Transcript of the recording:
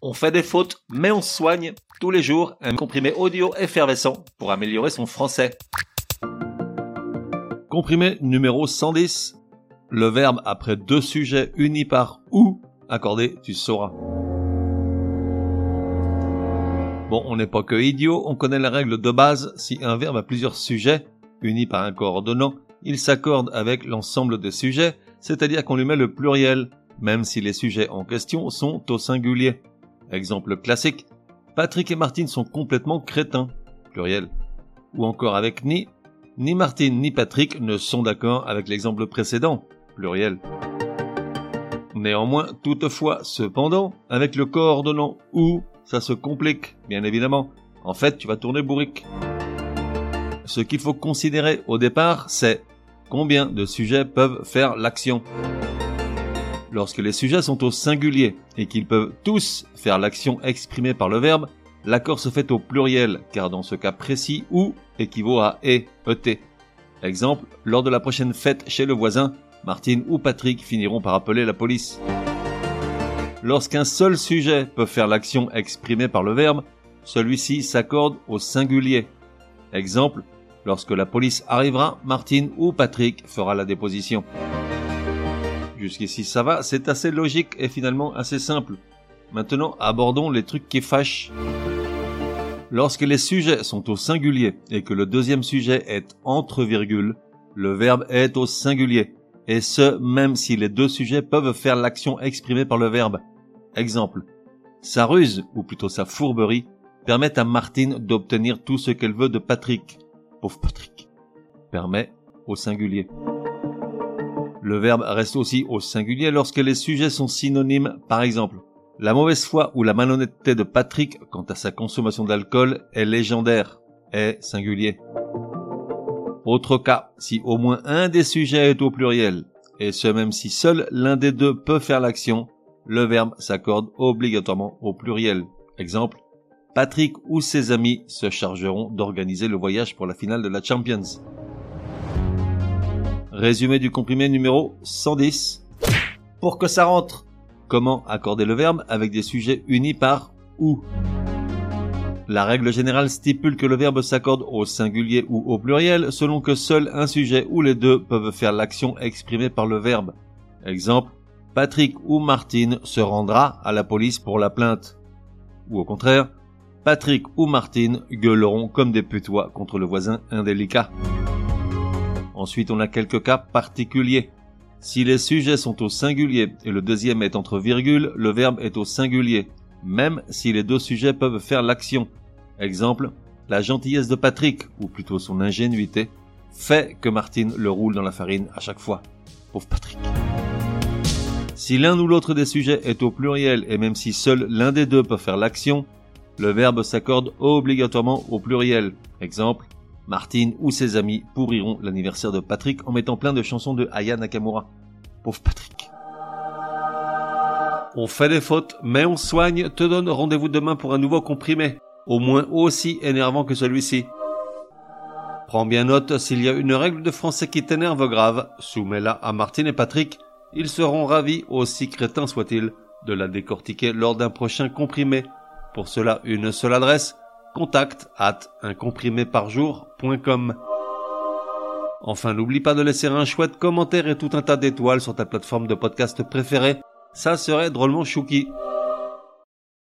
On fait des fautes, mais on soigne tous les jours un comprimé audio effervescent pour améliorer son français. Comprimé numéro 110. Le verbe après deux sujets unis par ou accordé, tu sauras. Bon, on n'est pas que idiot, on connaît la règle de base. Si un verbe a plusieurs sujets, unis par un coordonnant, il s'accorde avec l'ensemble des sujets, c'est-à-dire qu'on lui met le pluriel, même si les sujets en question sont au singulier. Exemple classique, Patrick et Martine sont complètement crétins, pluriel. Ou encore avec ni, ni Martine ni Patrick ne sont d'accord avec l'exemple précédent, pluriel. Néanmoins, toutefois, cependant, avec le coordonnant ou, ça se complique, bien évidemment. En fait, tu vas tourner bourrique. Ce qu'il faut considérer au départ, c'est combien de sujets peuvent faire l'action. Lorsque les sujets sont au singulier et qu'ils peuvent tous faire l'action exprimée par le verbe, l'accord se fait au pluriel, car dans ce cas précis, ou équivaut à et, et. Exemple, lors de la prochaine fête chez le voisin, Martine ou Patrick finiront par appeler la police. Lorsqu'un seul sujet peut faire l'action exprimée par le verbe, celui-ci s'accorde au singulier. Exemple, lorsque la police arrivera, Martine ou Patrick fera la déposition. Jusqu'ici ça va, c'est assez logique et finalement assez simple. Maintenant, abordons les trucs qui fâchent. Lorsque les sujets sont au singulier et que le deuxième sujet est entre virgules, le verbe est au singulier. Et ce, même si les deux sujets peuvent faire l'action exprimée par le verbe. Exemple. Sa ruse, ou plutôt sa fourberie, permet à Martine d'obtenir tout ce qu'elle veut de Patrick. Pauvre Patrick. Permet au singulier. Le verbe reste aussi au singulier lorsque les sujets sont synonymes, par exemple. La mauvaise foi ou la malhonnêteté de Patrick quant à sa consommation d'alcool est légendaire, est singulier. Autre cas, si au moins un des sujets est au pluriel, et ce même si seul l'un des deux peut faire l'action, le verbe s'accorde obligatoirement au pluriel. Exemple, Patrick ou ses amis se chargeront d'organiser le voyage pour la finale de la Champions. Résumé du comprimé numéro 110. Pour que ça rentre, comment accorder le verbe avec des sujets unis par ou? La règle générale stipule que le verbe s'accorde au singulier ou au pluriel selon que seul un sujet ou les deux peuvent faire l'action exprimée par le verbe. Exemple, Patrick ou Martine se rendra à la police pour la plainte. Ou au contraire, Patrick ou Martine gueuleront comme des putois contre le voisin indélicat. Ensuite, on a quelques cas particuliers. Si les sujets sont au singulier et le deuxième est entre virgules, le verbe est au singulier, même si les deux sujets peuvent faire l'action. Exemple, la gentillesse de Patrick, ou plutôt son ingénuité, fait que Martine le roule dans la farine à chaque fois. Pauvre Patrick. Si l'un ou l'autre des sujets est au pluriel et même si seul l'un des deux peut faire l'action, le verbe s'accorde obligatoirement au pluriel. Exemple, Martine ou ses amis pourriront l'anniversaire de Patrick en mettant plein de chansons de Aya Nakamura. Pauvre Patrick. On fait des fautes, mais on soigne, te donne rendez-vous demain pour un nouveau comprimé, au moins aussi énervant que celui-ci. Prends bien note, s'il y a une règle de français qui t'énerve grave, soumets-la à Martine et Patrick, ils seront ravis, aussi crétins soient-ils, de la décortiquer lors d'un prochain comprimé. Pour cela, une seule adresse, contact at uncompriméparjour.com. Enfin, n'oublie pas de laisser un chouette commentaire et tout un tas d'étoiles sur ta plateforme de podcast préférée. Ça serait drôlement chouki.